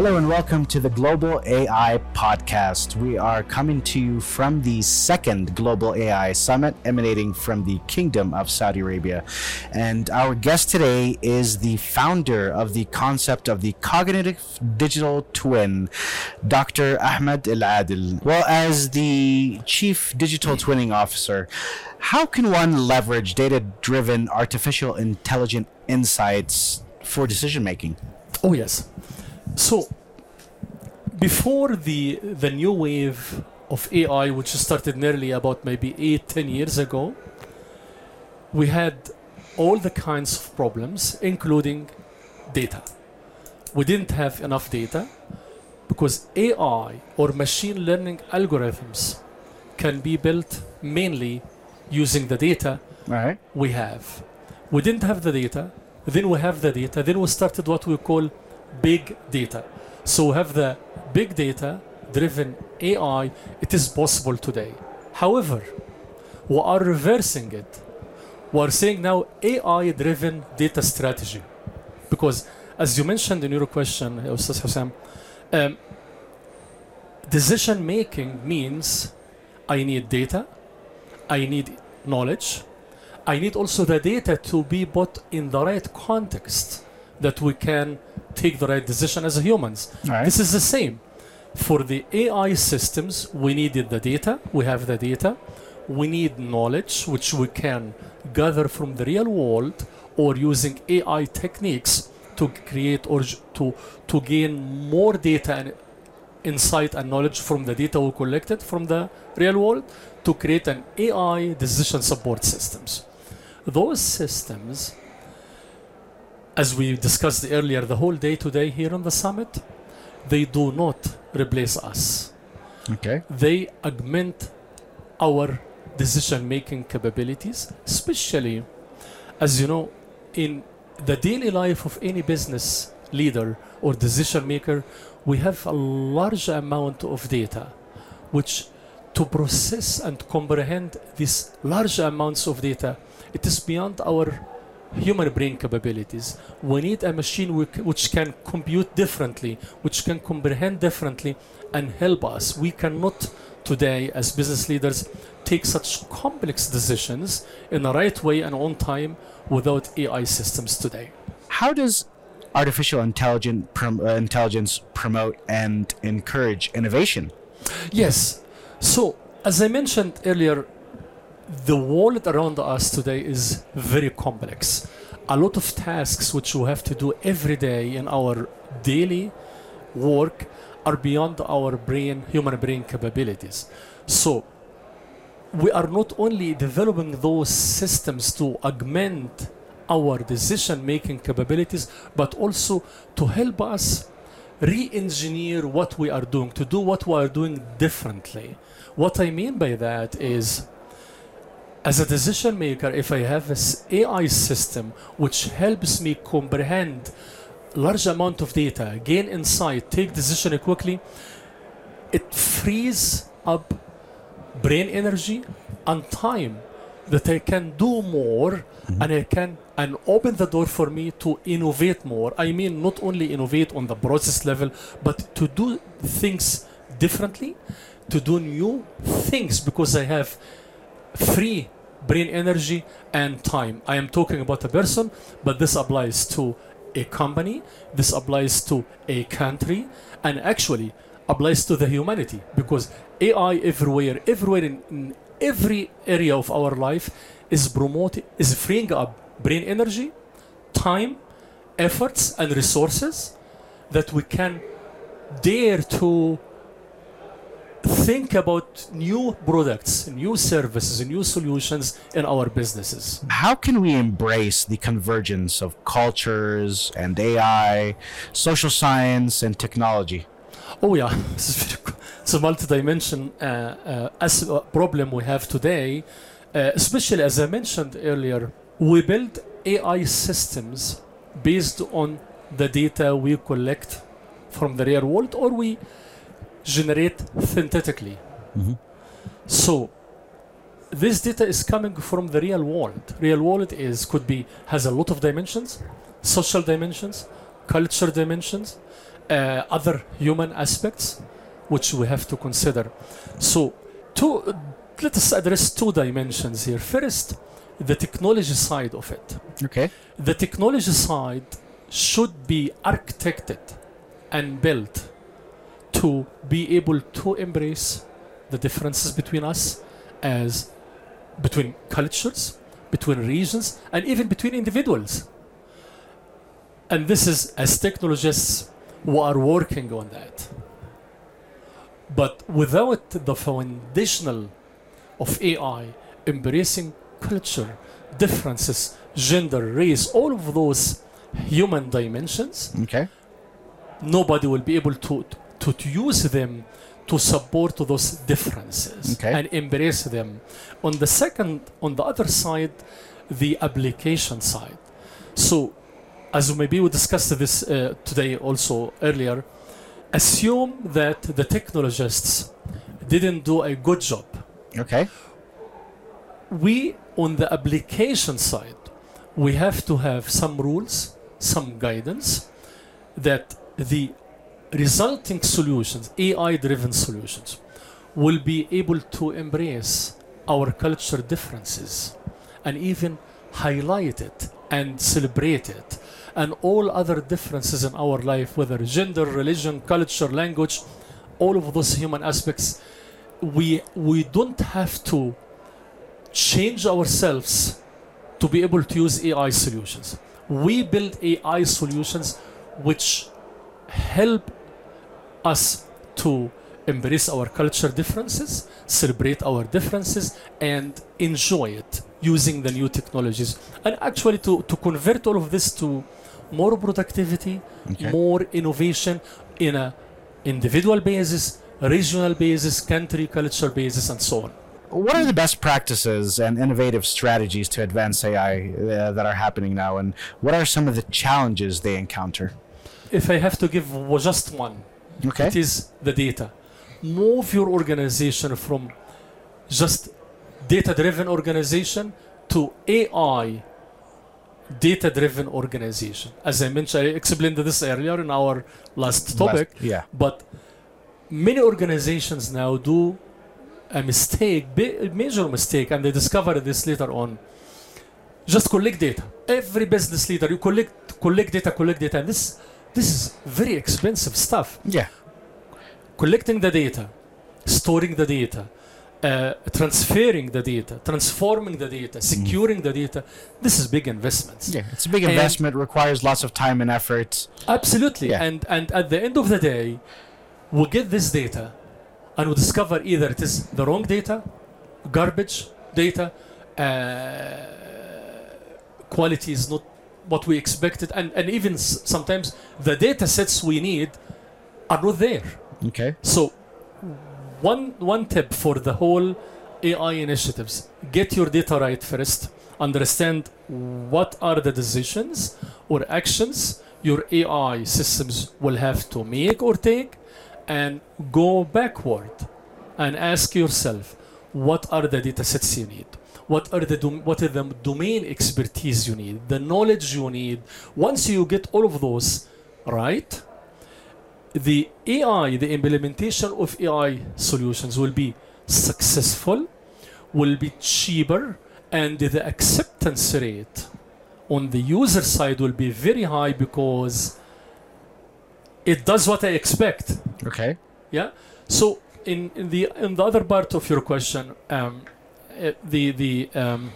Hello and welcome to the Global AI Podcast. We are coming to you from the second Global AI Summit emanating from the Kingdom of Saudi Arabia. And our guest today is the founder of the concept of the cognitive digital twin, Dr. Ahmed El Adl. Well, as the chief digital twinning officer, how can one leverage data driven artificial intelligent insights for decision making? Oh yes. So before the the new wave of AI, which started nearly about maybe eight, ten years ago, we had all the kinds of problems, including data. We didn't have enough data because AI or machine learning algorithms can be built mainly using the data right. we have. We didn't have the data, then we have the data, then we started what we call big data. So have the big data driven AI, it is possible today. However, we are reversing it. We are saying now AI driven data strategy. Because as you mentioned in your question, Ustaz Hussam, um, decision making means I need data, I need knowledge, I need also the data to be put in the right context that we can take the right decision as humans. Right. This is the same. For the AI systems, we needed the data, we have the data, we need knowledge which we can gather from the real world or using AI techniques to create or to, to gain more data and insight and knowledge from the data we collected from the real world to create an AI decision support systems. Those systems, as we discussed earlier, the whole day today here on the summit, they do not replace us. Okay. They augment our decision making capabilities, especially as you know, in the daily life of any business leader or decision maker, we have a large amount of data which to process and comprehend these large amounts of data, it is beyond our human brain capabilities. We need a machine which, can compute differently, which can comprehend differently, and help us. We cannot today, as business leaders, take such complex decisions in the right way and on time without AI systems today. How does artificial intelligent prom- uh, intelligence promote and encourage innovation? Yes. So, as I mentioned earlier, the world around us today is very complex. A lot of tasks which we have to do every day in our daily work are beyond our brain, human brain capabilities. So, we are not only developing those systems to augment our decision making capabilities, but also to help us re-engineer what we are doing to do what we are doing differently what i mean by that is as a decision maker if i have an ai system which helps me comprehend large amount of data gain insight take decision quickly it frees up brain energy and time that i can do more mm-hmm. and I can and open the door for me to innovate more. I mean, not only innovate on the process level, but to do things differently, to do new things because I have free brain energy and time. I am talking about a person, but this applies to a company, this applies to a country, and actually applies to the humanity because AI everywhere, everywhere in, in every area of our life is promoting, is freeing up brain energy, time, efforts, and resources that we can dare to think about new products, new services, new solutions in our businesses. How can we embrace the convergence of cultures and AI, social science, and technology? Oh yeah, this is very co- it's a multi-dimension uh, uh, as a problem we have today. Uh, especially as I mentioned earlier, we build AI systems based on the data we collect from the real world, or we generate synthetically. Mhm. So this data is coming from the real world. Real world is could be has a lot of dimensions, social dimensions, culture dimensions, uh, other human aspects which we have to consider. So, two, let us address two dimensions here. First, the technology side of it. Okay. The technology side should be architected and built to be able to embrace the differences between us as between cultures, between regions, and even between individuals. And this is as technologists who are working on that. But without the foundational of AI embracing culture, differences, gender, race, all of those human dimensions, Okay. nobody will be able to, to, to use them to support those differences Okay. and embrace them. On the second, on the other side, the application side. So, as maybe we discussed this uh, today also earlier, assume that the technologists didn't do a good job. Okay. We, on the application side, we have to have some rules, some guidance that the resulting solutions, AI driven solutions, will be able to embrace our culture differences and even highlight it and celebrate it and all other differences in our life, whether gender, religion, culture, language, all of those human aspects, we, we don't have to change ourselves to be able to use AI solutions. We build AI solutions which help us to embrace our culture differences, celebrate our differences, and enjoy it using the new technologies. And actually, to, to convert all of this to more productivity, Okay. more innovation in a individual basis, regional basis, country culture basis, and so on. What are the best practices and innovative strategies to advance AI uh, that are happening now, and what are some of the challenges they encounter? If I have to give just one, Okay. it is the data. Move your organization from just data driven organization to AI data driven organization. As I mentioned, I explained this earlier in our last topic, Last- yeah. but many organizations now do a mistake, bi- major mistake, and they discover this later on. Just collect data. Every business leader, you collect, collect data, collect data. And this, this is very expensive stuff Yeah. collecting the data, storing the data, uh, transferring the data, transforming the data, securing the data. This is big investments. Yeah. It's a big And- investment, requires lots of time and effort. Absolutely. Yeah. And and at the end of the day, we get this data and we discover either it is the wrong data, garbage data, uh, quality is not what we expected, and, and even s- sometimes the data sets we need are not there. Okay. So, one one tip for the whole AI initiatives: get your data right first. Understand what are the decisions or actions your AI systems will have to make or take, and go backward and ask yourself, what are the data sets you need? What are the dom- what are the domain expertise you need? The knowledge you need. Once you get all of those right, the AI, the implementation of AI solutions will be successful, will be cheaper, and the acceptance rate on the user side will be very high because it does what I expect. Okay. Yeah. So in, in the in the other part of your question, um, uh, the the um,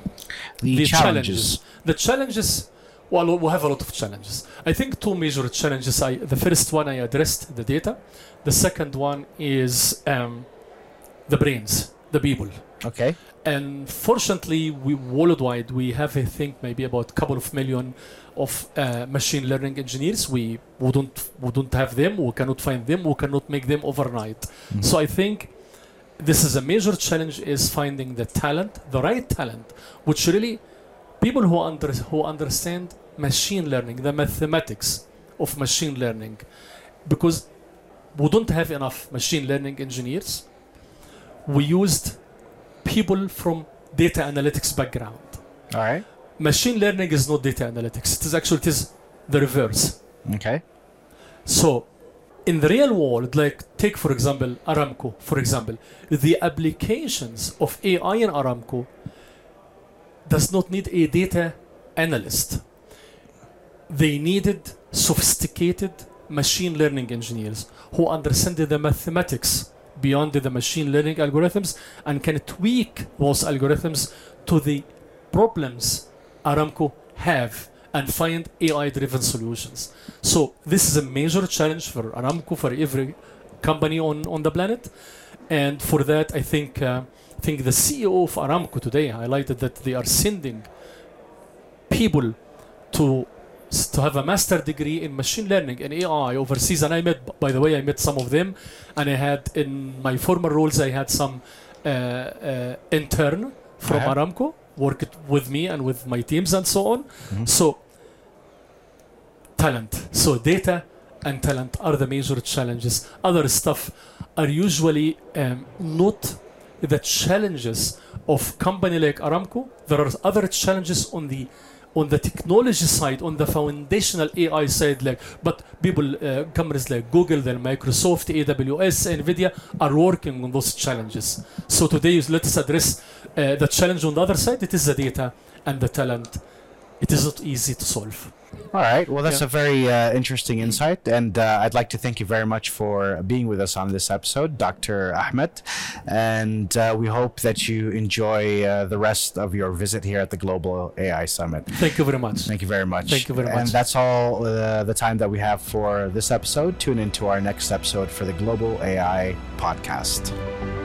The, the challenges. The challenges, well, we have a lot of challenges. I think two major challenges. I, the first one I addressed the data. The second one is um, the brains, the people. Okay. And fortunately, we worldwide we have I think maybe about a couple of million of uh, machine learning engineers. We we don't have them. We cannot find them. We cannot make them overnight. Mhm. So I think this is a major challenge is finding the talent, the right talent, which really people who under who understand machine learning, the mathematics of machine learning, because we don't have enough machine learning engineers. We used people from data analytics background. All right. Machine learning is not data analytics. It is actually it is the reverse. Okay. So in the real world, like take for example Aramco, for example, the applications of AI in Aramco does not need a data analyst. They needed sophisticated machine learning engineers who understand the mathematics beyond the machine learning algorithms and can tweak those algorithms to the problems Aramco have and find AI driven solutions. So this is a major challenge for Aramco for every company on, on the planet. And for that I think uh, I think the CEO of Aramco today highlighted that they are sending people to to have a master degree in machine learning and AI overseas. And I met, by the way, I met some of them, and I had in my former roles, I had some uh, uh, intern from Uh-huh. Aramco worked with me and with my teams and so on. Mhm. So talent, so data and talent are the major challenges. Other stuff are usually um, not the challenges of company like Aramco. There are other challenges on the on the technology side, on the foundational AI side, like but people, uh, companies like Google, then Microsoft, AWS, Nvidia are working on those challenges. So today, let us address uh, the challenge on the other side. It is the data and the talent. It is not easy to solve. All right. Well, that's Yeah. a very uh, interesting insight, and uh, I'd like to thank you very much for being with us on this episode, Dr. Ahmed. And uh, we hope that you enjoy uh, the rest of your visit here at the Global AI Summit. Thank you very much. Thank you very much. Thank you very much. And that's all uh, the time that we have for this episode. Tune into our next episode for the Global AI Podcast.